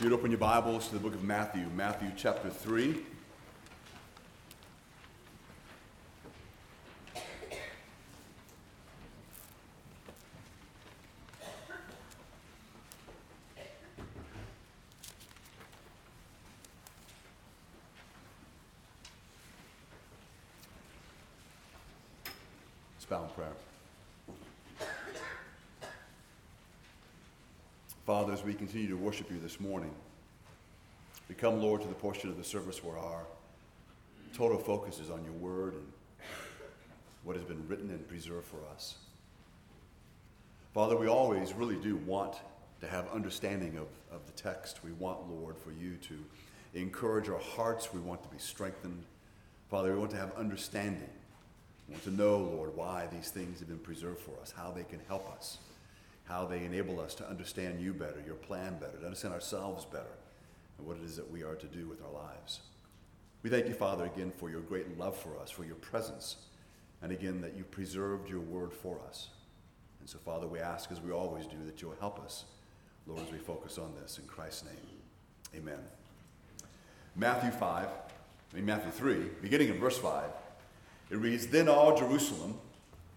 You'd open your Bibles to the book of Matthew, Matthew chapter 3. Let's bow in prayer. Father, as we continue to worship you this morning, we come, Lord, to the portion of the service where our total focus is on your word and what has been written and preserved for us. Father, we always really do want to have understanding of, of the text. We want, Lord, for you to encourage our hearts. We want to be strengthened. Father, we want to have understanding. We want to know, Lord, why these things have been preserved for us, how they can help us, how they enable us to understand you better, your plan better, to understand ourselves better, and what it is that we are to do with our lives. We thank you, Father, again for your great love for us, for your presence, and again that you preserved your word for us. And so, Father, we ask, as we always do, that you'll help us, Lord, as we focus on this. In Christ's name, amen. Matthew 5, I mean, Matthew 3, beginning in verse 5, it reads Then all Jerusalem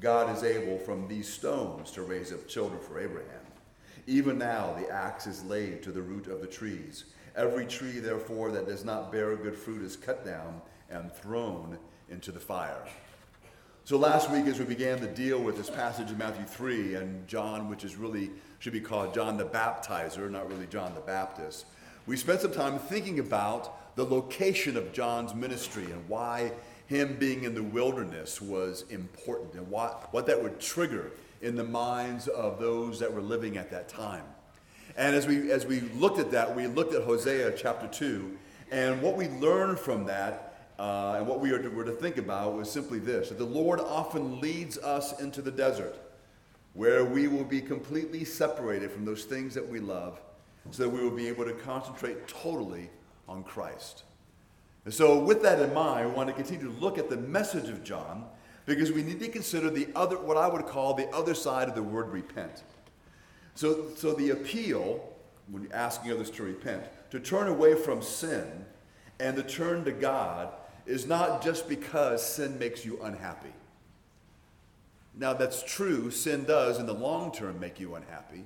God is able from these stones to raise up children for Abraham. Even now the axe is laid to the root of the trees. Every tree, therefore, that does not bear good fruit is cut down and thrown into the fire. So last week, as we began to deal with this passage in Matthew 3 and John, which is really should be called John the Baptizer, not really John the Baptist, we spent some time thinking about the location of John's ministry and why him being in the wilderness was important and what, what that would trigger in the minds of those that were living at that time. And as we, as we looked at that, we looked at Hosea chapter 2, and what we learned from that uh, and what we are to, were to think about was simply this that the Lord often leads us into the desert where we will be completely separated from those things that we love so that we will be able to concentrate totally on Christ. And so, with that in mind, we want to continue to look at the message of John because we need to consider the other, what I would call the other side of the word repent. So, so the appeal, when you're asking others to repent, to turn away from sin and to turn to God is not just because sin makes you unhappy. Now, that's true, sin does in the long term make you unhappy,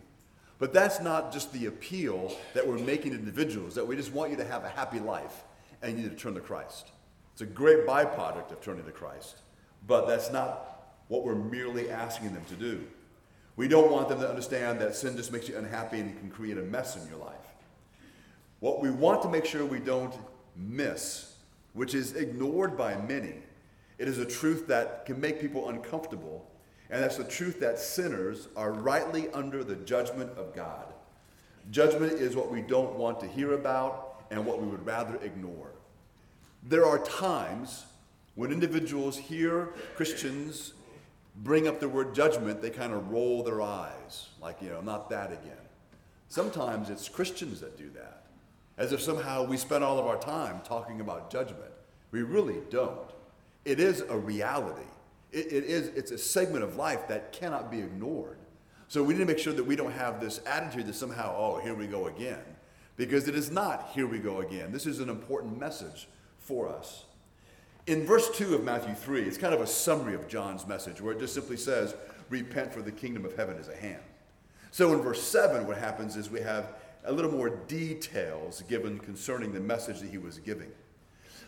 but that's not just the appeal that we're making to individuals, that we just want you to have a happy life and you need to turn to Christ. It's a great byproduct of turning to Christ, but that's not what we're merely asking them to do. We don't want them to understand that sin just makes you unhappy and can create a mess in your life. What we want to make sure we don't miss, which is ignored by many, it is a truth that can make people uncomfortable, and that's the truth that sinners are rightly under the judgment of God. Judgment is what we don't want to hear about and what we would rather ignore. There are times when individuals hear Christians bring up the word judgment, they kind of roll their eyes, like, you know, not that again. Sometimes it's Christians that do that, as if somehow we spend all of our time talking about judgment. We really don't. It is a reality. It, it is, it's a segment of life that cannot be ignored. So we need to make sure that we don't have this attitude that somehow, oh, here we go again. Because it is not, here we go again. This is an important message for us. In verse 2 of Matthew 3, it's kind of a summary of John's message where it just simply says, Repent, for the kingdom of heaven is at hand. So in verse 7, what happens is we have a little more details given concerning the message that he was giving.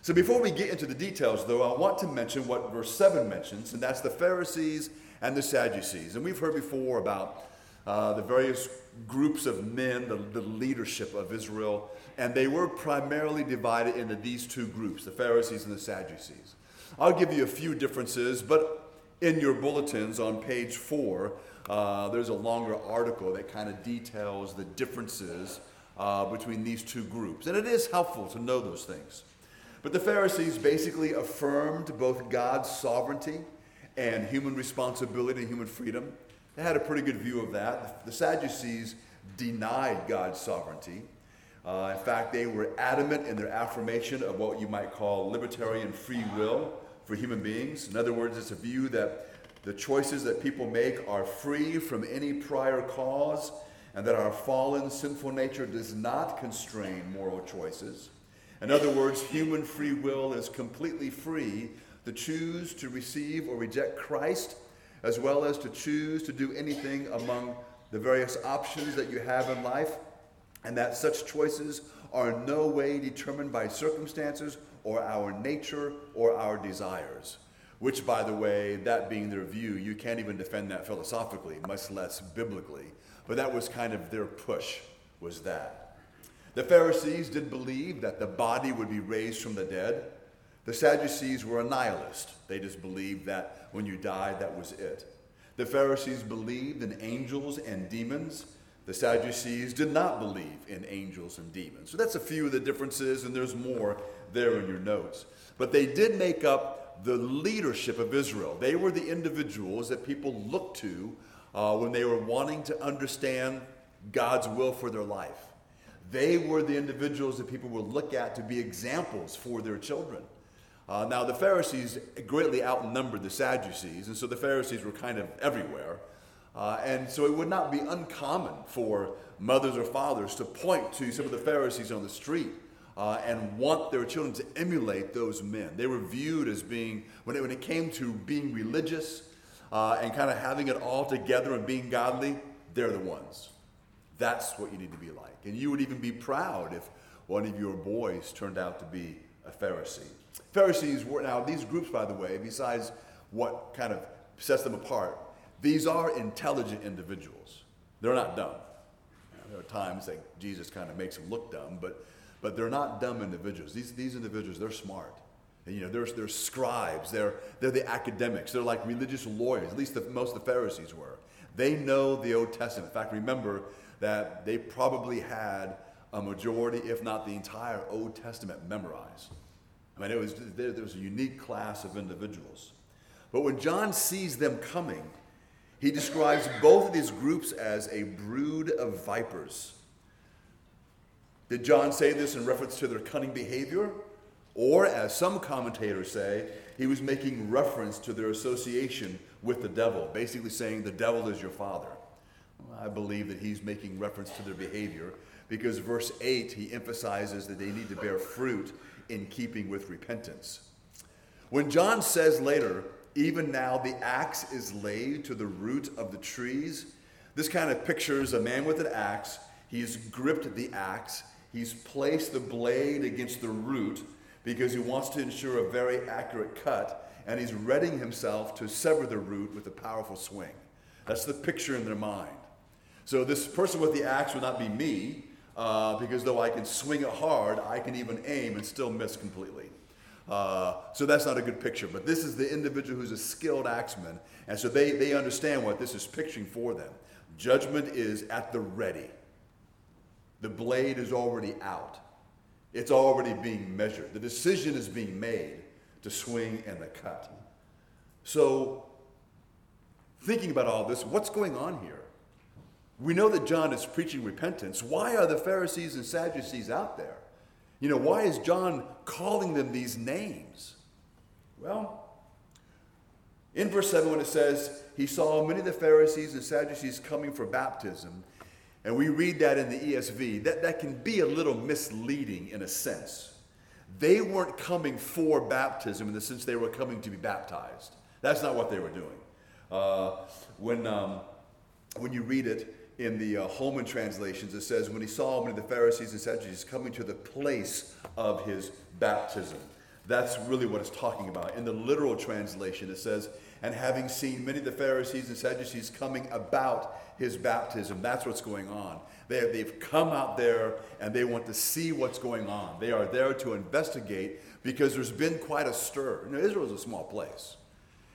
So before we get into the details, though, I want to mention what verse 7 mentions, and that's the Pharisees and the Sadducees. And we've heard before about uh, the various groups of men, the, the leadership of Israel, and they were primarily divided into these two groups, the Pharisees and the Sadducees. I'll give you a few differences, but in your bulletins on page four, uh, there's a longer article that kind of details the differences uh, between these two groups. And it is helpful to know those things. But the Pharisees basically affirmed both God's sovereignty and human responsibility and human freedom. They had a pretty good view of that. The Sadducees denied God's sovereignty. Uh, in fact, they were adamant in their affirmation of what you might call libertarian free will for human beings. In other words, it's a view that the choices that people make are free from any prior cause and that our fallen sinful nature does not constrain moral choices. In other words, human free will is completely free to choose to receive or reject Christ, as well as to choose to do anything among the various options that you have in life, and that such choices are in no way determined by circumstances or our nature or our desires. Which, by the way, that being their view, you can't even defend that philosophically, much less biblically. But that was kind of their push, was that. The Pharisees did believe that the body would be raised from the dead. The Sadducees were a nihilist. They just believed that when you died, that was it. The Pharisees believed in angels and demons. The Sadducees did not believe in angels and demons. So that's a few of the differences, and there's more there in your notes. But they did make up the leadership of Israel. They were the individuals that people looked to uh, when they were wanting to understand God's will for their life. They were the individuals that people would look at to be examples for their children. Uh, now, the Pharisees greatly outnumbered the Sadducees, and so the Pharisees were kind of everywhere. Uh, and so it would not be uncommon for mothers or fathers to point to some of the Pharisees on the street uh, and want their children to emulate those men. They were viewed as being, when it, when it came to being religious uh, and kind of having it all together and being godly, they're the ones. That's what you need to be like. And you would even be proud if one of your boys turned out to be a Pharisee. Pharisees were, now, these groups, by the way, besides what kind of sets them apart, these are intelligent individuals. They're not dumb. there are times that Jesus kind of makes them look dumb, but, but they're not dumb individuals. These, these individuals, they're smart. And, you know, they're, they're scribes, they're, they're the academics, they're like religious lawyers, at least the, most of the Pharisees were. They know the Old Testament. In fact, remember that they probably had a majority, if not the entire Old Testament memorized. I mean, it was, there, there was a unique class of individuals. But when John sees them coming, he describes both of these groups as a brood of vipers. Did John say this in reference to their cunning behavior? Or, as some commentators say, he was making reference to their association with the devil, basically saying, The devil is your father. I believe that he's making reference to their behavior because verse 8 he emphasizes that they need to bear fruit in keeping with repentance. When John says later, even now the axe is laid to the root of the trees, this kind of pictures a man with an axe. He's gripped the axe, he's placed the blade against the root because he wants to ensure a very accurate cut, and he's readying himself to sever the root with a powerful swing. That's the picture in their mind. So this person with the axe would not be me, uh, because though I can swing it hard, I can even aim and still miss completely. Uh, so that's not a good picture. But this is the individual who's a skilled axeman, and so they, they understand what this is picturing for them. Judgment is at the ready. The blade is already out. It's already being measured. The decision is being made to swing and the cut. So, thinking about all this, what's going on here? We know that John is preaching repentance. Why are the Pharisees and Sadducees out there? You know, why is John calling them these names? Well, in verse 7, when it says, He saw many of the Pharisees and Sadducees coming for baptism, and we read that in the ESV, that, that can be a little misleading in a sense. They weren't coming for baptism in the sense they were coming to be baptized. That's not what they were doing. Uh, when, um, when you read it, in the uh, Holman translations, it says, when he saw many of the Pharisees and Sadducees coming to the place of his baptism. That's really what it's talking about. In the literal translation, it says, and having seen many of the Pharisees and Sadducees coming about his baptism, that's what's going on. They, they've come out there and they want to see what's going on. They are there to investigate because there's been quite a stir. You know, Israel is a small place.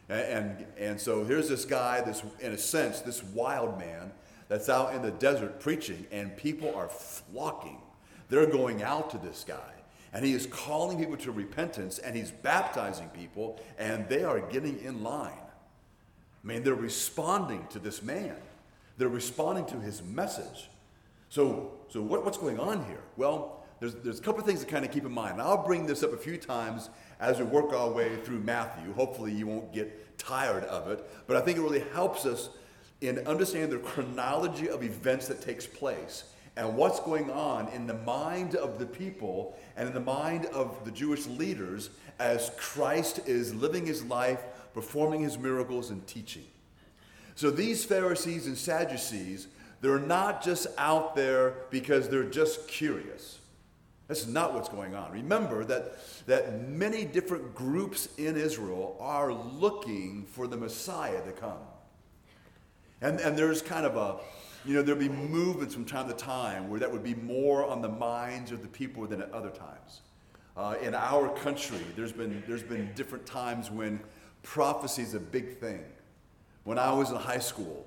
And, and, and so here's this guy, this, in a sense, this wild man that's out in the desert preaching, and people are flocking. They're going out to this guy. And he is calling people to repentance, and he's baptizing people, and they are getting in line. I mean, they're responding to this man, they're responding to his message. So, so what, what's going on here? Well, there's, there's a couple of things to kind of keep in mind. And I'll bring this up a few times as we work our way through Matthew. Hopefully, you won't get tired of it. But I think it really helps us in understanding the chronology of events that takes place and what's going on in the mind of the people and in the mind of the Jewish leaders as Christ is living his life, performing his miracles, and teaching. So these Pharisees and Sadducees, they're not just out there because they're just curious. That's not what's going on. Remember that, that many different groups in Israel are looking for the Messiah to come. And, and there's kind of a, you know, there'll be movements from time to time where that would be more on the minds of the people than at other times. Uh, in our country, there's been, there's been different times when prophecy is a big thing. When I was in high school,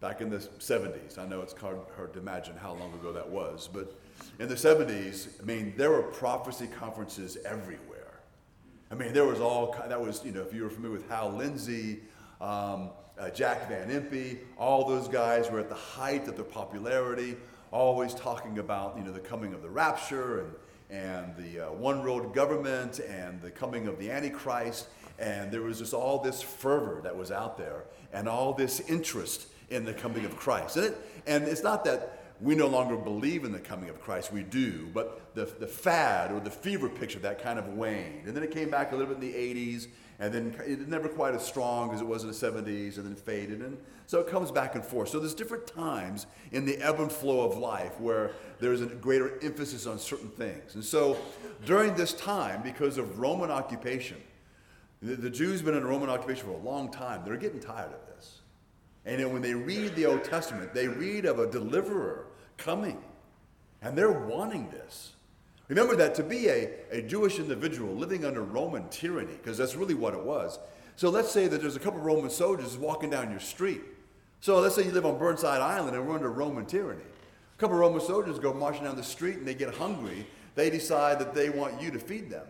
back in the 70s, I know it's hard, hard to imagine how long ago that was, but in the 70s, I mean, there were prophecy conferences everywhere. I mean, there was all, that was, you know, if you were familiar with Hal Lindsey, um, uh, Jack Van Impe, all those guys were at the height of their popularity, always talking about you know the coming of the rapture and and the uh, one world government and the coming of the Antichrist, and there was just all this fervor that was out there and all this interest in the coming of Christ. And, it, and it's not that we no longer believe in the coming of Christ, we do, but the, the fad or the fever picture that kind of waned. And then it came back a little bit in the 80s, and then it never quite as strong as it was in the 70s, and then faded. And so it comes back and forth. So there's different times in the ebb and flow of life where there's a greater emphasis on certain things. And so during this time, because of Roman occupation, the, the Jews have been in Roman occupation for a long time. They're getting tired of this. And when they read the Old Testament, they read of a deliverer coming. And they're wanting this. Remember that to be a, a Jewish individual living under Roman tyranny, because that's really what it was. So let's say that there's a couple Roman soldiers walking down your street. So let's say you live on Burnside Island and we're under Roman tyranny. A couple Roman soldiers go marching down the street and they get hungry. They decide that they want you to feed them.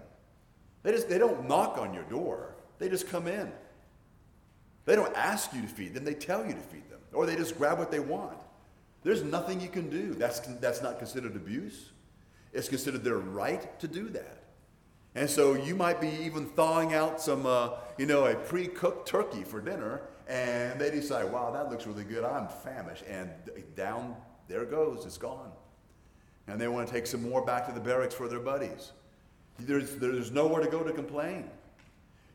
They, just, they don't knock on your door, they just come in. They don't ask you to feed them, they tell you to feed them. Or they just grab what they want. There's nothing you can do. That's, that's not considered abuse. It's considered their right to do that. And so you might be even thawing out some, uh, you know, a pre cooked turkey for dinner, and they decide, wow, that looks really good. I'm famished. And down there goes, it's gone. And they want to take some more back to the barracks for their buddies. There's, there's nowhere to go to complain.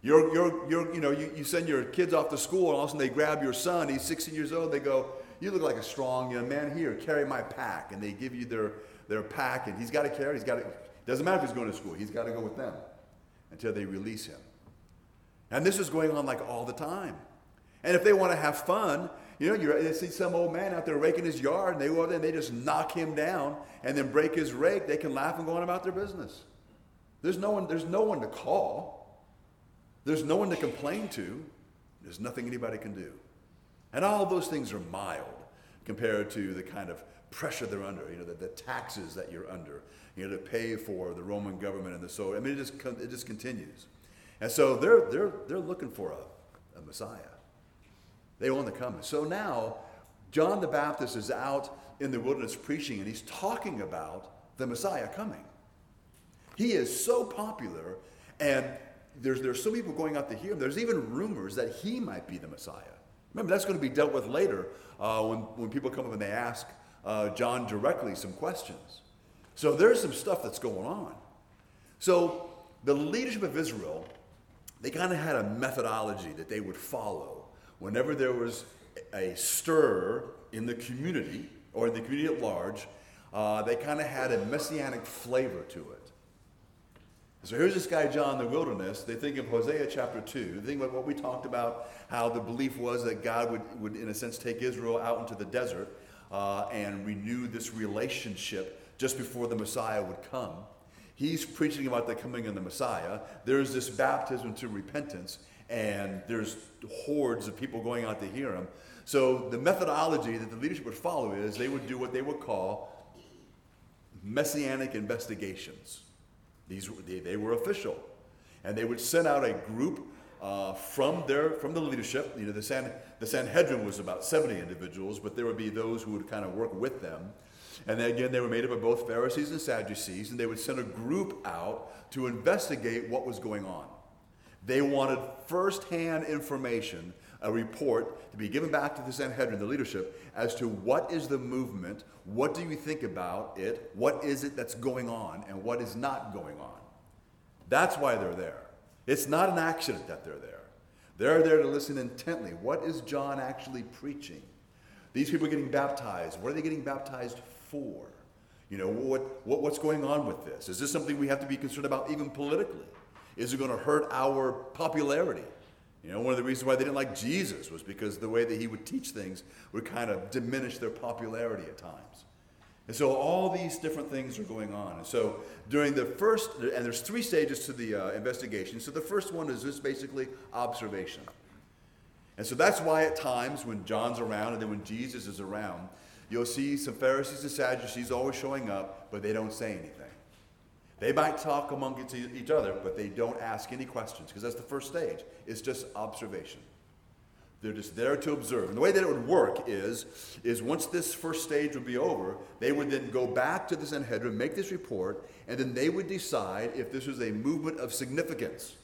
You're, you're, you're, you know, you, you send your kids off to school, and all of a sudden they grab your son, he's 16 years old, they go, You look like a strong young man. Here, carry my pack. And they give you their their pack, and he's got to carry. He's got to. It doesn't matter if he's going to school. He's got to go with them until they release him. And this is going on like all the time. And if they want to have fun, you know, you see some old man out there raking his yard, and they go out there and they just knock him down and then break his rake. They can laugh and go on about their business. There's no one. There's no one to call. There's no one to complain to. There's nothing anybody can do. And all those things are mild compared to the kind of pressure they're under, you know, the, the taxes that you're under, you know, to pay for the Roman government and the so. I mean, it just, it just continues. And so they're, they're, they're looking for a, a Messiah. They want to come. So now, John the Baptist is out in the wilderness preaching, and he's talking about the Messiah coming. He is so popular, and there's, there's so many people going out to hear him. There's even rumors that he might be the Messiah. Remember, that's going to be dealt with later uh, when, when people come up and they ask, uh, John directly some questions. So there's some stuff that's going on. So the leadership of Israel, they kind of had a methodology that they would follow whenever there was a stir in the community or in the community at large. Uh, they kind of had a messianic flavor to it. So here's this guy, John, in the wilderness. They think of Hosea chapter 2. They think about what we talked about, how the belief was that God would, would in a sense, take Israel out into the desert uh, and renew this relationship just before the Messiah would come. He's preaching about the coming of the Messiah. There's this baptism to repentance, and there's hordes of people going out to hear him. So the methodology that the leadership would follow is they would do what they would call messianic investigations. These they, they were official, and they would send out a group uh, from their from the leadership. You know, the San, the Sanhedrin was about seventy individuals, but there would be those who would kind of work with them. And then again, they were made up of both Pharisees and Sadducees, and they would send a group out to investigate what was going on. They wanted firsthand information, a report to be given back to the Sanhedrin, the leadership, as to what is the movement, what do you think about it, what is it that's going on, and what is not going on. That's why they're there. It's not an accident that they're there. They're there to listen intently. What is John actually preaching? These people are getting baptized. What are they getting baptized for? You know, what, what, what's going on with this? Is this something we have to be concerned about even politically? Is it going to hurt our popularity? You know, one of the reasons why they didn't like Jesus was because the way that he would teach things would kind of diminish their popularity at times. And so all these different things are going on. And so during the first, and there's three stages to the uh, investigation. So the first one is just basically observation. And so that's why at times when John's around and then when Jesus is around, you'll see some Pharisees and Sadducees always showing up, but they don't say anything. They might talk among each other, but they don't ask any questions because that's the first stage. It's just observation. They're just there to observe. And the way that it would work is, is once this first stage would be over, they would then go back to the Sanhedrin, make this report, and then they would decide if this was a movement of significance.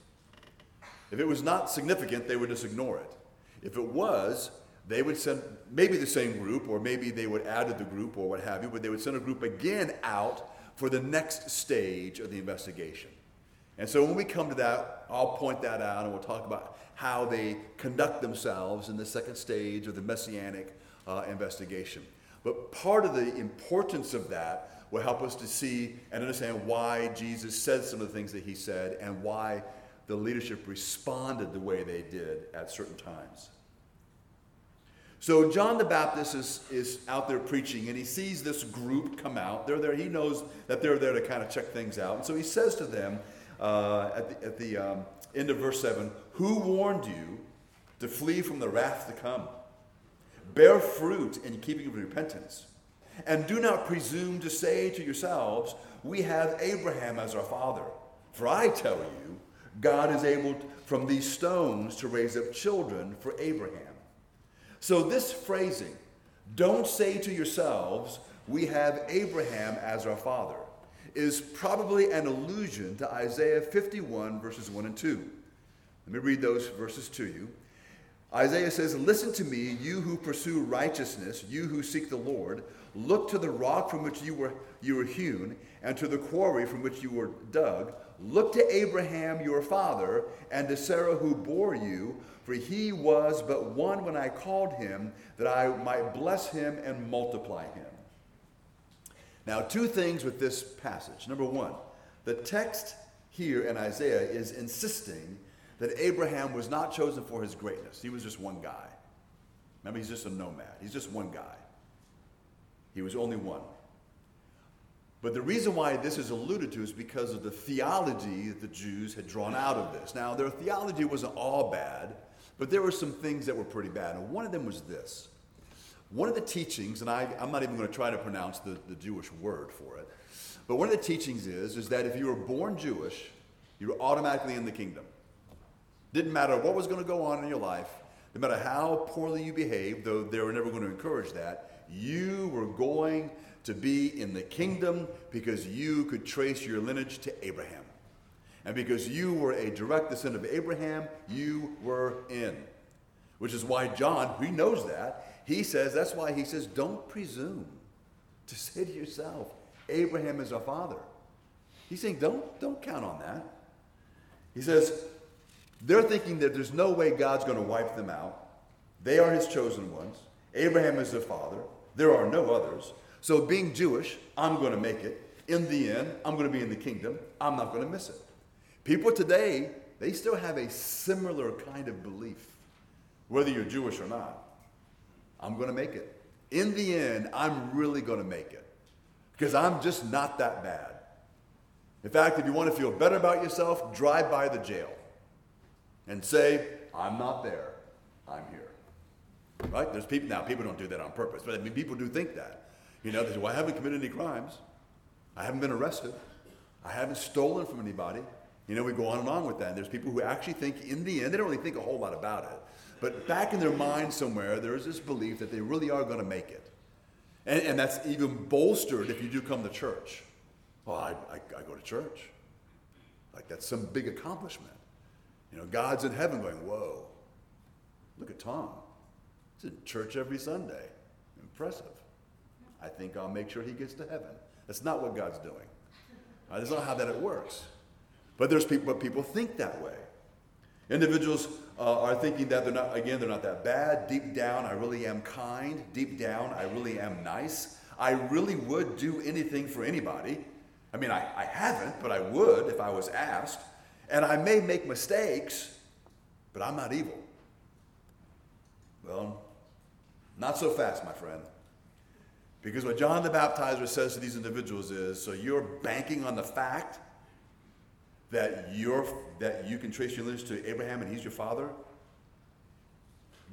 If it was not significant, they would just ignore it. If it was, they would send maybe the same group, or maybe they would add to the group, or what have you, but they would send a group again out for the next stage of the investigation. And so when we come to that, I'll point that out and we'll talk about how they conduct themselves in the second stage of the messianic uh, investigation. But part of the importance of that will help us to see and understand why Jesus said some of the things that he said and why the leadership responded the way they did at certain times. So John the Baptist is, is out there preaching and he sees this group come out. They're there, he knows that they're there to kind of check things out. And so he says to them uh, at the, at the um, end of verse 7 Who warned you to flee from the wrath to come? Bear fruit in keeping with repentance. And do not presume to say to yourselves, We have Abraham as our father. For I tell you, God is able from these stones to raise up children for Abraham. So, this phrasing, don't say to yourselves, we have Abraham as our father, is probably an allusion to Isaiah 51, verses 1 and 2. Let me read those verses to you. Isaiah says, Listen to me, you who pursue righteousness, you who seek the Lord. Look to the rock from which you were, you were hewn, and to the quarry from which you were dug. Look to Abraham your father, and to Sarah who bore you, for he was but one when I called him, that I might bless him and multiply him. Now, two things with this passage. Number one, the text here in Isaiah is insisting that Abraham was not chosen for his greatness. He was just one guy. Remember, he's just a nomad, he's just one guy. He was only one. But the reason why this is alluded to is because of the theology that the Jews had drawn out of this. Now, their theology wasn't all bad, but there were some things that were pretty bad. And one of them was this. One of the teachings, and I, am not even going to try to pronounce the, the Jewish word for it, but one of the teachings is, is that if you were born Jewish, you were automatically in the kingdom. Didn't matter what was going to go on in your life, no matter how poorly you behaved, though they were never going to encourage that, you were going to be in the kingdom because you could trace your lineage to Abraham. And because you were a direct descendant of Abraham, you were in. Which is why John, he knows that, he says, that's why he says, don't presume to say to yourself, Abraham is our father. He's saying, don't, don't count on that. He says, they're thinking that there's no way God's going to wipe them out. They are his chosen ones. Abraham is their father. There are no others. So, being Jewish, I'm going to make it. In the end, I'm going to be in the kingdom. I'm not going to miss it. People today, they still have a similar kind of belief, whether you're Jewish or not. I'm going to make it. In the end, I'm really going to make it because I'm just not that bad. In fact, if you want to feel better about yourself, drive by the jail. and say, I'm not there, I'm here. Right? There's people now, people don't do that on purpose, but I mean, people do think that. You know, they say, well, I haven't committed any crimes. I haven't been arrested. I haven't stolen from anybody. You know, we go on and on with that. And there's people who actually think, in the end, they don't really think a whole lot about it. But back in their mind somewhere, there is this belief that they really are going to make it. And, and that's even bolstered if you do come to church. Well, I, I, I go to church. Like that's some big accomplishment. You know, God's in heaven going, whoa, look at Tom. He's in church every Sunday. Impressive. I think I'll make sure he gets to heaven. That's not what God's doing. Right? That's not how that it works. But there's people, but people think that way. Individuals uh, are thinking that they're not, again, they're not that bad. Deep down, I really am kind. Deep down, I really am nice. I really would do anything for anybody. I mean, I, I haven't, but I would if I was asked. And I may make mistakes, but I'm not evil. Well, not so fast, my friend. Because what John the Baptizer says to these individuals is so you're banking on the fact that, you're, that you can trace your lineage to Abraham and he's your father?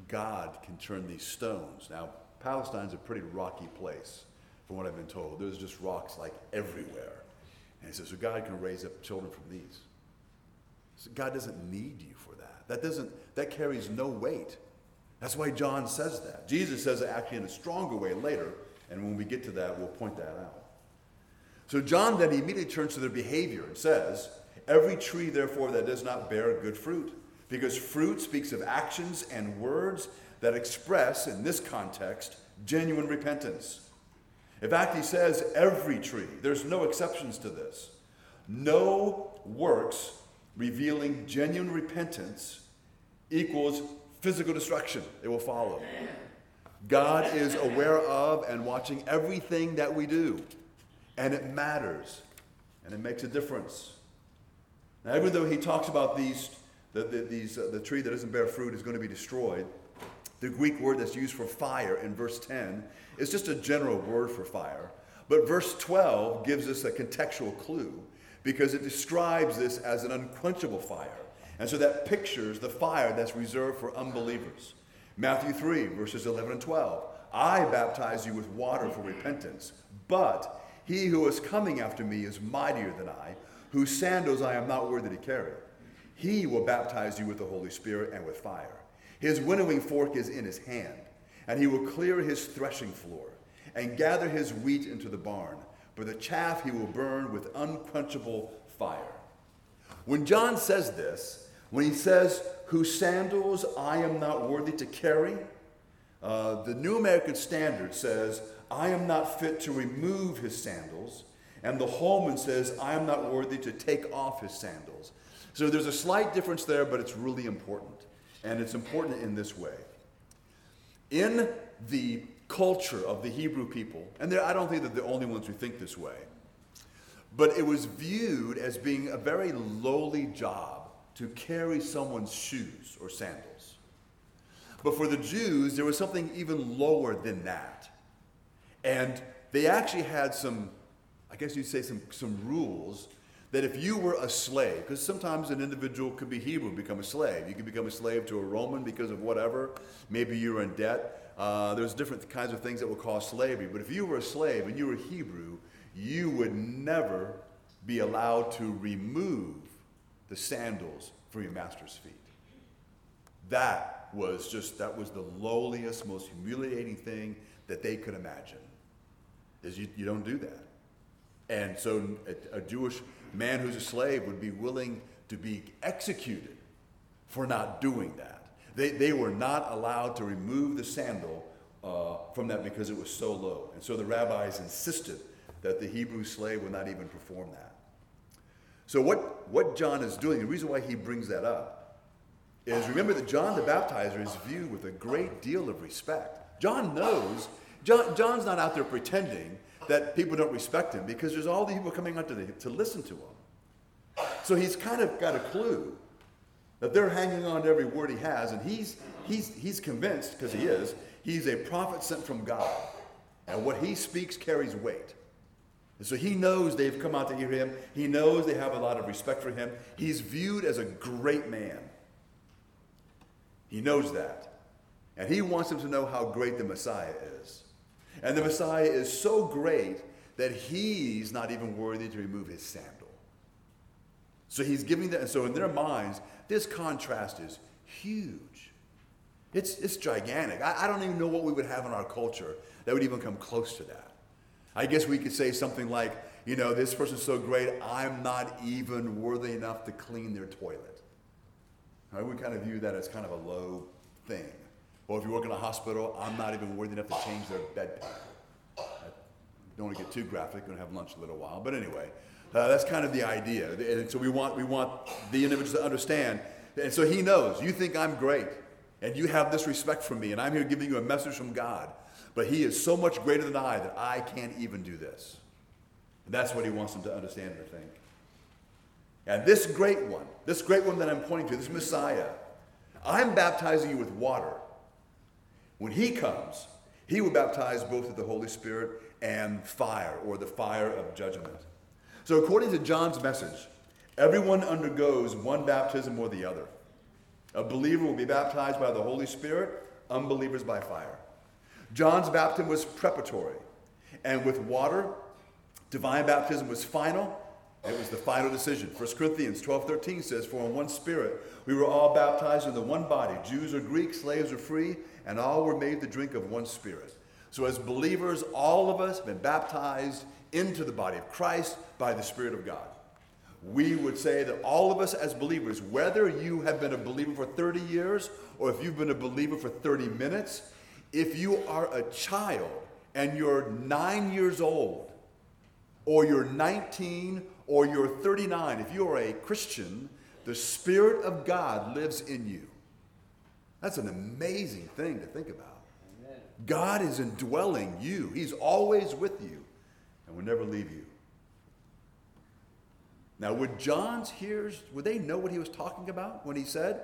God can turn these stones. Now, Palestine's a pretty rocky place, from what I've been told. There's just rocks like everywhere. And he says, so God can raise up children from these. So God doesn't need you for that. That doesn't, that carries no weight. That's why John says that. Jesus says it actually in a stronger way later, and when we get to that, we'll point that out. So John then immediately turns to their behavior and says, Every tree, therefore, that does not bear good fruit, because fruit speaks of actions and words that express, in this context, genuine repentance. In fact, he says every tree. There's no exceptions to this. No works revealing genuine repentance equals physical destruction. It will follow. God is aware of and watching everything that we do, and it matters, and it makes a difference. Now, even though he talks about these, the, the, these, uh, the tree that doesn't bear fruit is going to be destroyed, the Greek word that's used for fire in verse 10 is just a general word for fire. But verse 12 gives us a contextual clue because it describes this as an unquenchable fire. And so that pictures the fire that's reserved for unbelievers. Matthew 3, verses 11 and 12. I baptize you with water for repentance, but he who is coming after me is mightier than I, whose sandals I am not worthy to carry. He will baptize you with the Holy Spirit and with fire. His winnowing fork is in his hand, and he will clear his threshing floor and gather his wheat into the barn, but the chaff he will burn with unquenchable fire. When John says this, when he says, Whose sandals I am not worthy to carry, uh, the New American Standard says, I am not fit to remove his sandals. And the Holman says, I am not worthy to take off his sandals. So there's a slight difference there, but it's really important. And it's important in this way. In the culture of the Hebrew people, and I don't think that they're the only ones who think this way, but it was viewed as being a very lowly job to carry someone's shoes or sandals. But for the Jews, there was something even lower than that. And they actually had some, I guess you'd say, some, some rules that if you were a slave, because sometimes an individual could be Hebrew, become a slave. You could become a slave to a Roman because of whatever. Maybe you were in debt. Uh, there's different kinds of things that will cause slavery. But if you were a slave and you were Hebrew, you would never be allowed to remove the sandals from your master's feet. That was just, that was the lowliest, most humiliating thing that they could imagine. Is you, you don't do that. And so a, a Jewish man who's a slave would be willing to be executed for not doing that. They, they were not allowed to remove the sandal uh, from that because it was so low. And so the rabbis insisted that the Hebrew slave would not even perform that. So, what, what John is doing, the reason why he brings that up, is remember that John the Baptizer is viewed with a great deal of respect. John knows, John, John's not out there pretending that people don't respect him because there's all these people coming out to, the, to listen to him. So he's kind of got a clue that they're hanging on to every word he has, and he's, he's, he's convinced, because he is, he's a prophet sent from God. And what he speaks carries weight. And so he knows they've come out to hear him. He knows they have a lot of respect for him. He's viewed as a great man. He knows that. And he wants them to know how great the Messiah is. And the Messiah is so great that he's not even worthy to remove his sandal. So he's giving that. And so in their minds, this contrast is huge. It's, it's gigantic. I, I don't even know what we would have in our culture that would even come close to that. I guess we could say something like, you know, this person's so great, I'm not even worthy enough to clean their toilet. I would kind of view that as kind of a low thing. Or if you work in a hospital, I'm not even worthy enough to change their bed pad. I don't want to get too graphic. Going to have lunch in a little while. But anyway, uh, that's kind of the idea. And so we want, we want the individual to understand. And so he knows, you think I'm great, and you have this respect for me, and I'm here giving you a message from God. But he is so much greater than I that I can't even do this. And that's what he wants them to understand and think. And this great one, this great one that I'm pointing to, this Messiah, I'm baptizing you with water. When he comes, he will baptize both with the Holy Spirit and fire, or the fire of judgment. So, according to John's message, everyone undergoes one baptism or the other. A believer will be baptized by the Holy Spirit, unbelievers by fire. John's baptism was preparatory, and with water, divine baptism was final. It was the final decision. 1 Corinthians 12 13 says, For in one spirit we were all baptized into one body, Jews or Greeks, slaves or free, and all were made to drink of one spirit. So, as believers, all of us have been baptized into the body of Christ by the Spirit of God. We would say that all of us as believers, whether you have been a believer for 30 years or if you've been a believer for 30 minutes, if you are a child and you're nine years old, or you're 19, or you're 39, if you're a Christian, the Spirit of God lives in you. That's an amazing thing to think about. Amen. God is indwelling you, He's always with you and will never leave you. Now, would John's hearers, would they know what he was talking about when he said,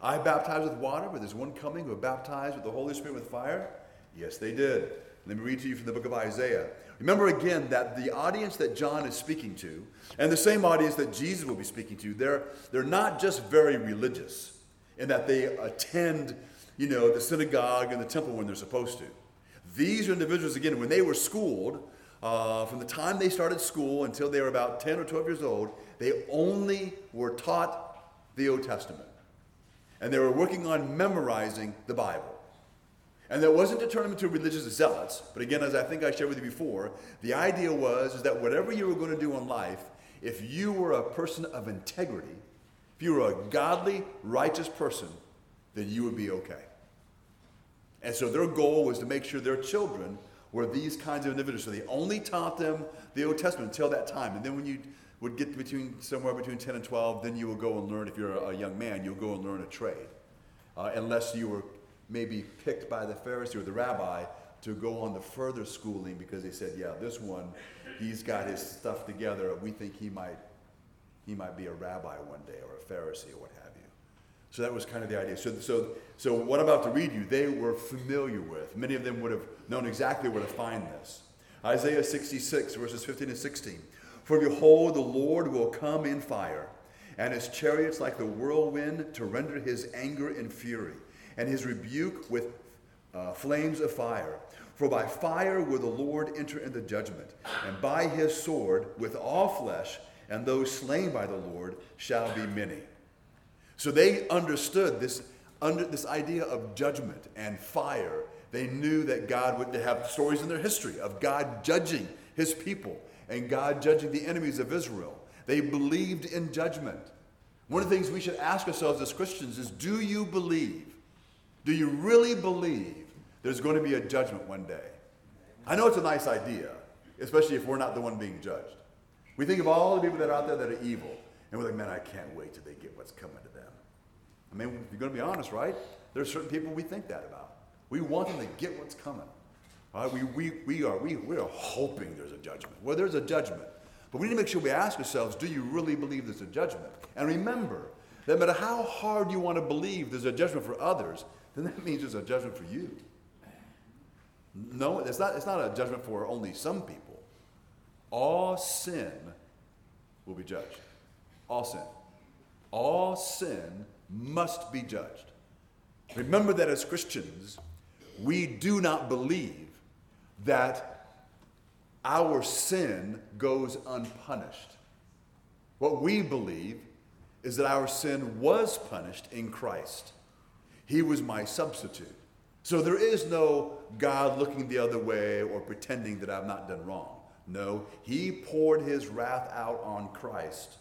I baptize with water, but there's one coming who will baptize with the Holy Spirit with fire? Yes, they did. Let me read to you from the book of Isaiah. Remember again that the audience that John is speaking to, and the same audience that Jesus will be speaking to, they're, they're not just very religious in that they attend, you know, the synagogue and the temple when they're supposed to. These are individuals, again, when they were schooled, uh, from the time they started school until they were about 10 or 12 years old, they only were taught the Old Testament. And they were working on memorizing the Bible. And that wasn't to turn them into religious zealots, but again, as I think I shared with you before, the idea was is that whatever you were going to do in life, if you were a person of integrity, if you were a godly, righteous person, then you would be okay. And so their goal was to make sure their children were these kinds of individuals. So they only taught them the Old Testament until that time. And then when you would get between somewhere between 10 and 12, then you will go and learn, if you're a young man, you'll go and learn a trade. Uh, unless you were maybe picked by the Pharisee or the rabbi to go on the further schooling because they said, yeah, this one, he's got his stuff together. We think he might he might be a rabbi one day or a Pharisee or what have you. So that was kind of the idea. So, so, so what I'm about to read you, they were familiar with. Many of them would have known exactly where to find this. Isaiah 66, verses 15 and 16. For behold, the Lord will come in fire, and his chariots like the whirlwind to render his anger in fury, and his rebuke with uh, flames of fire. For by fire will the Lord enter into judgment, and by his sword with all flesh and those slain by the Lord shall be many. So they understood this, under, this idea of judgment and fire. They knew that God would have stories in their history of God judging his people and God judging the enemies of Israel. They believed in judgment. One of the things we should ask ourselves as Christians is do you believe? Do you really believe there's going to be a judgment one day? I know it's a nice idea, especially if we're not the one being judged. We think of all the people that are out there that are evil, and we're like, man, I can't wait till they get what's coming to them. I mean, if you're going to be honest, right? There are certain people we think that about. We want them to get what's coming. Right? We, we, we, are, we, we are hoping there's a judgment. Well, there's a judgment. But we need to make sure we ask ourselves, do you really believe there's a judgment? And remember, that no matter how hard you want to believe there's a judgment for others, then that means there's a judgment for you. No, it's not, it's not a judgment for only some people all sin will be judged. All sin. All sin must be judged. Remember that as Christians, we do not believe that our sin goes unpunished. What we believe is that our sin was punished in Christ. He was my substitute. So there is no God looking the other way or pretending that I've not done wrong. No, he poured his wrath out on Christ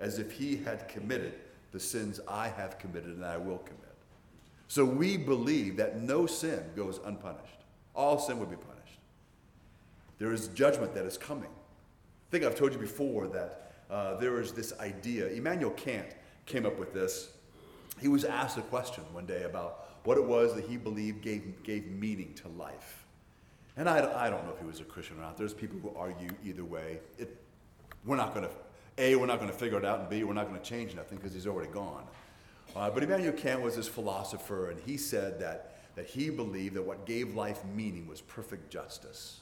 as if he had committed the sins I have committed and I will commit. So we believe that no sin goes unpunished. All sin will be punished. There is judgment that is coming. I think I've told you before that uh, there is this idea. Immanuel Kant came up with this. He was asked a question one day about what it was that he believed gave, gave meaning to life. And I, I don't know if he was a Christian or not. There's people who argue either way. It, we're not going to, A, we're not going to figure it out, and B, we're not going to change nothing because he's already gone. Uh, but Immanuel Kant was this philosopher, and he said that, that he believed that what gave life meaning was perfect justice.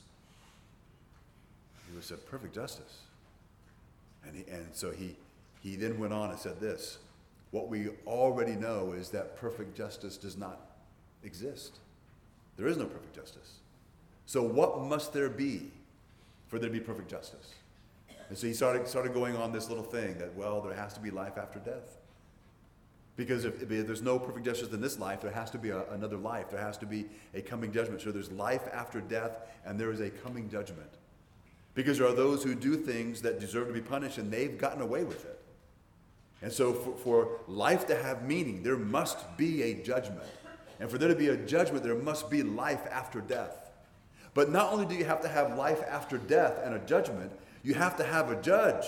He was a perfect justice. And, he, and so he, he then went on and said this What we already know is that perfect justice does not exist. There is no perfect justice. So, what must there be for there to be perfect justice? And so he started, started going on this little thing that, well, there has to be life after death. Because if, if there's no perfect justice in this life, there has to be a, another life. There has to be a coming judgment. So there's life after death, and there is a coming judgment. Because there are those who do things that deserve to be punished, and they've gotten away with it. And so for, for life to have meaning, there must be a judgment. And for there to be a judgment, there must be life after death. But not only do you have to have life after death and a judgment, you have to have a judge.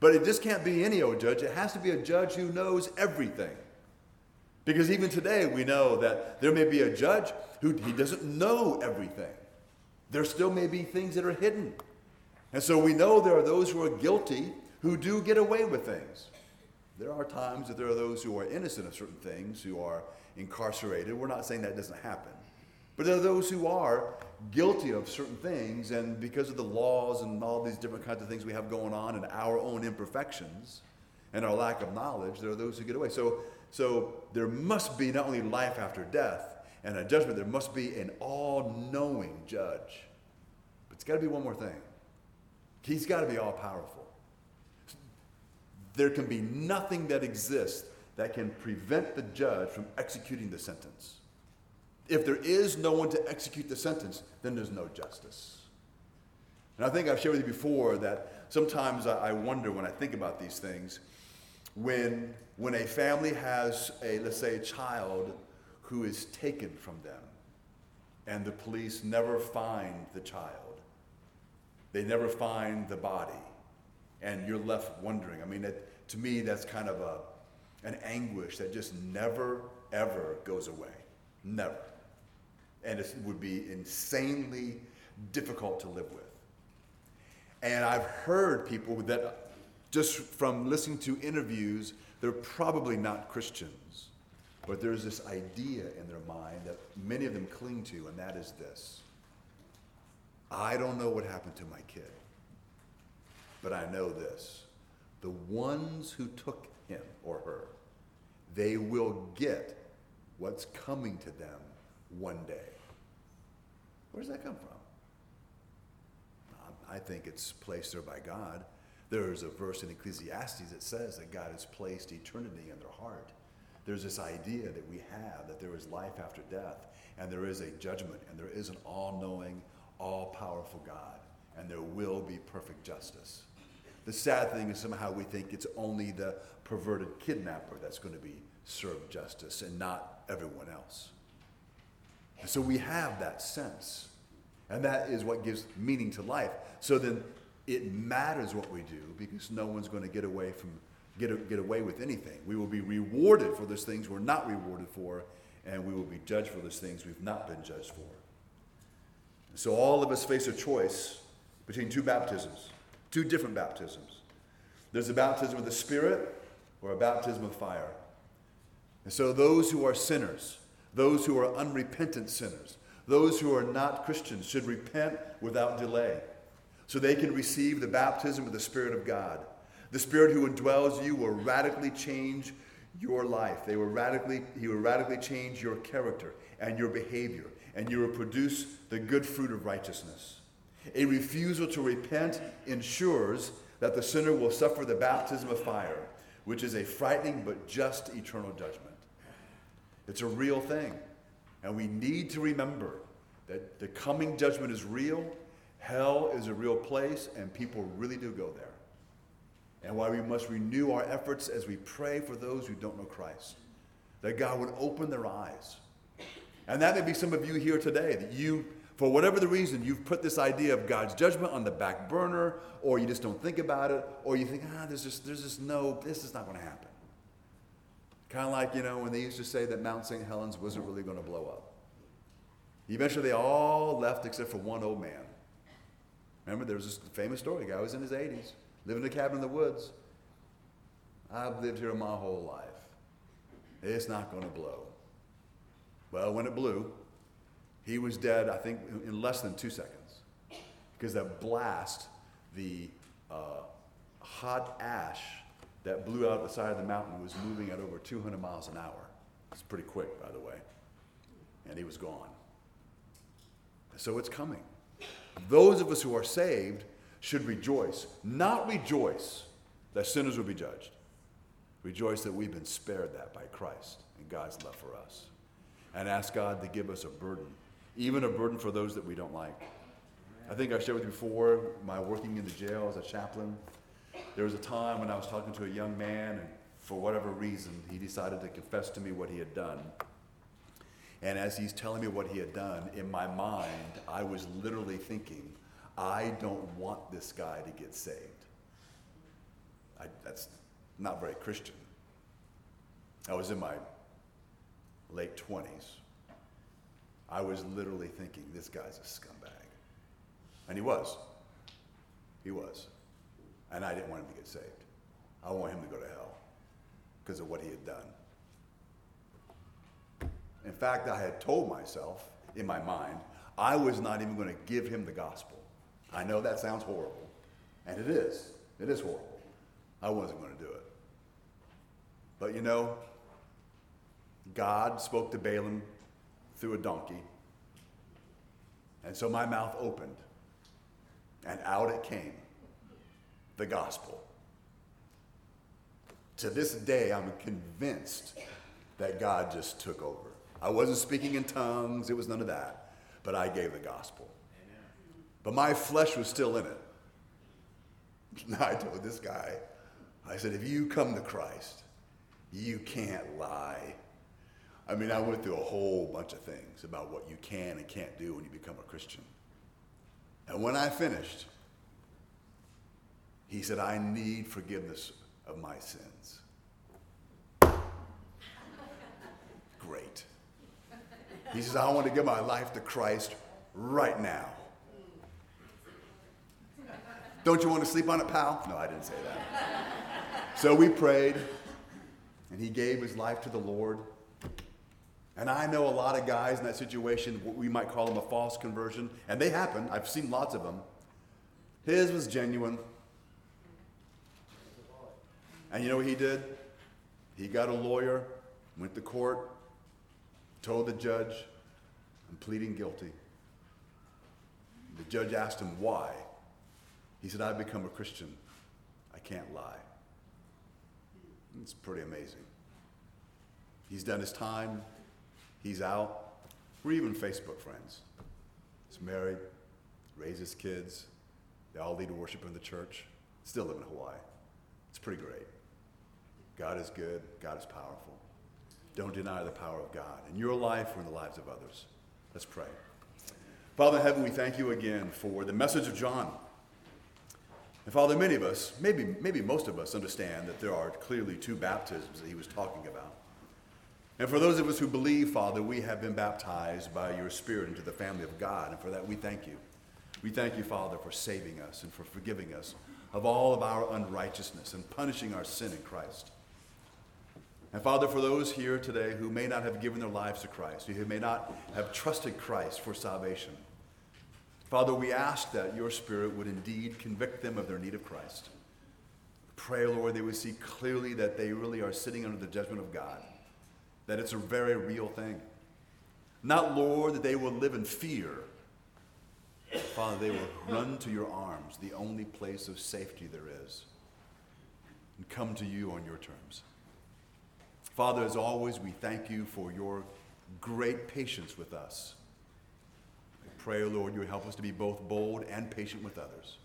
But it just can't be any old judge. It has to be a judge who knows everything. Because even today, we know that there may be a judge who he doesn't know everything. There still may be things that are hidden. And so we know there are those who are guilty who do get away with things. There are times that there are those who are innocent of certain things, who are incarcerated. We're not saying that doesn't happen. But there are those who are guilty of certain things, and because of the laws and all these different kinds of things we have going on and our own imperfections and our lack of knowledge, there are those who get away. So, so there must be not only life after death and a judgment, there must be an all knowing judge. But it's got to be one more thing He's got to be all powerful. There can be nothing that exists that can prevent the judge from executing the sentence. If there is no one to execute the sentence, then there's no justice. And I think I've shared with you before that sometimes I wonder when I think about these things, when, when a family has a, let's say, a child who is taken from them, and the police never find the child, they never find the body, and you're left wondering. I mean, it, to me, that's kind of a, an anguish that just never, ever goes away. Never and it would be insanely difficult to live with. And I've heard people that just from listening to interviews, they're probably not Christians, but there's this idea in their mind that many of them cling to, and that is this I don't know what happened to my kid, but I know this. The ones who took him or her, they will get what's coming to them one day. Where does that come from? I think it's placed there by God. There's a verse in Ecclesiastes that says that God has placed eternity in their heart. There's this idea that we have that there is life after death, and there is a judgment, and there is an all knowing, all powerful God, and there will be perfect justice. The sad thing is somehow we think it's only the perverted kidnapper that's going to be served justice and not everyone else. So we have that sense. And that is what gives meaning to life. So then it matters what we do because no one's going to get away from get, get away with anything. We will be rewarded for those things we're not rewarded for, and we will be judged for those things we've not been judged for. So all of us face a choice between two baptisms, two different baptisms. There's a baptism of the Spirit or a baptism of fire. And so those who are sinners, those who are unrepentant sinners, those who are not Christians should repent without delay so they can receive the baptism of the Spirit of God. The Spirit who indwells you will radically change your life. They will radically, he will radically change your character and your behavior, and you will produce the good fruit of righteousness. A refusal to repent ensures that the sinner will suffer the baptism of fire, which is a frightening but just eternal judgment. It's a real thing. And we need to remember that the coming judgment is real, hell is a real place, and people really do go there. And why we must renew our efforts as we pray for those who don't know Christ, that God would open their eyes. And that may be some of you here today, that you, for whatever the reason, you've put this idea of God's judgment on the back burner, or you just don't think about it, or you think, ah, there's just, there's just no, this is not going to happen. Kind of like, you know, when they used to say that Mount St. Helens wasn't really going to blow up. Eventually, they all left except for one old man. Remember, there was this famous story. The guy was in his 80s, living in a cabin in the woods. I've lived here my whole life. It's not going to blow. Well, when it blew, he was dead, I think, in less than two seconds. Because that blast, the uh, hot ash that blew out the side of the mountain was moving at over 200 miles an hour. It's pretty quick, by the way. And he was gone. So it's coming. Those of us who are saved should rejoice, not rejoice that sinners will be judged. Rejoice that we've been spared that by Christ and God's love for us. And ask God to give us a burden, even a burden for those that we don't like. I think I shared with you before my working in the jail as a chaplain. There was a time when I was talking to a young man, and for whatever reason, he decided to confess to me what he had done. And as he's telling me what he had done, in my mind, I was literally thinking, I don't want this guy to get saved. I, that's not very Christian. I was in my late 20s. I was literally thinking, this guy's a scumbag. And he was. He was. And I didn't want him to get saved. I want him to go to hell because of what he had done. In fact, I had told myself in my mind, I was not even going to give him the gospel. I know that sounds horrible, and it is. It is horrible. I wasn't going to do it. But you know, God spoke to Balaam through a donkey. And so my mouth opened, and out it came the gospel. To this day, I'm convinced that God just took over. I wasn't speaking in tongues, it was none of that. But I gave the gospel. But my flesh was still in it. I told this guy, I said, if you come to Christ, you can't lie. I mean, I went through a whole bunch of things about what you can and can't do when you become a Christian. And when I finished, he said, I need forgiveness of my sins. Great. He says, I want to give my life to Christ right now. Don't you want to sleep on it, pal? No, I didn't say that. So we prayed, and he gave his life to the Lord. And I know a lot of guys in that situation, we might call them a false conversion, and they happen. I've seen lots of them. His was genuine. And you know what he did? He got a lawyer, went to court, told the judge, I'm pleading guilty. The judge asked him why. He said, I've become a Christian. I can't lie. It's pretty amazing. He's done his time. He's out. We're even Facebook friends. He's married, raises kids. They all lead worship in the church. Still live in Hawaii. It's pretty great. God is good. God is powerful. Don't deny the power of God in your life or in the lives of others. Let's pray. Father in heaven, we thank you again for the message of John. And Father, many of us, maybe, maybe most of us, understand that there are clearly two baptisms that he was talking about. And for those of us who believe, Father, we have been baptized by your Spirit into the family of God. And for that, we thank you. We thank you, Father, for saving us and for forgiving us of all of our unrighteousness and punishing our sin in Christ. And Father, for those here today who may not have given their lives to Christ, who may not have trusted Christ for salvation, Father, we ask that your Spirit would indeed convict them of their need of Christ. Pray, Lord, they would see clearly that they really are sitting under the judgment of God, that it's a very real thing. Not, Lord, that they will live in fear. Father, they will run to your arms, the only place of safety there is, and come to you on your terms. Father, as always, we thank you for your great patience with us. We pray, Lord, you would help us to be both bold and patient with others.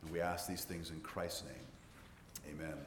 And we ask these things in Christ's name. Amen.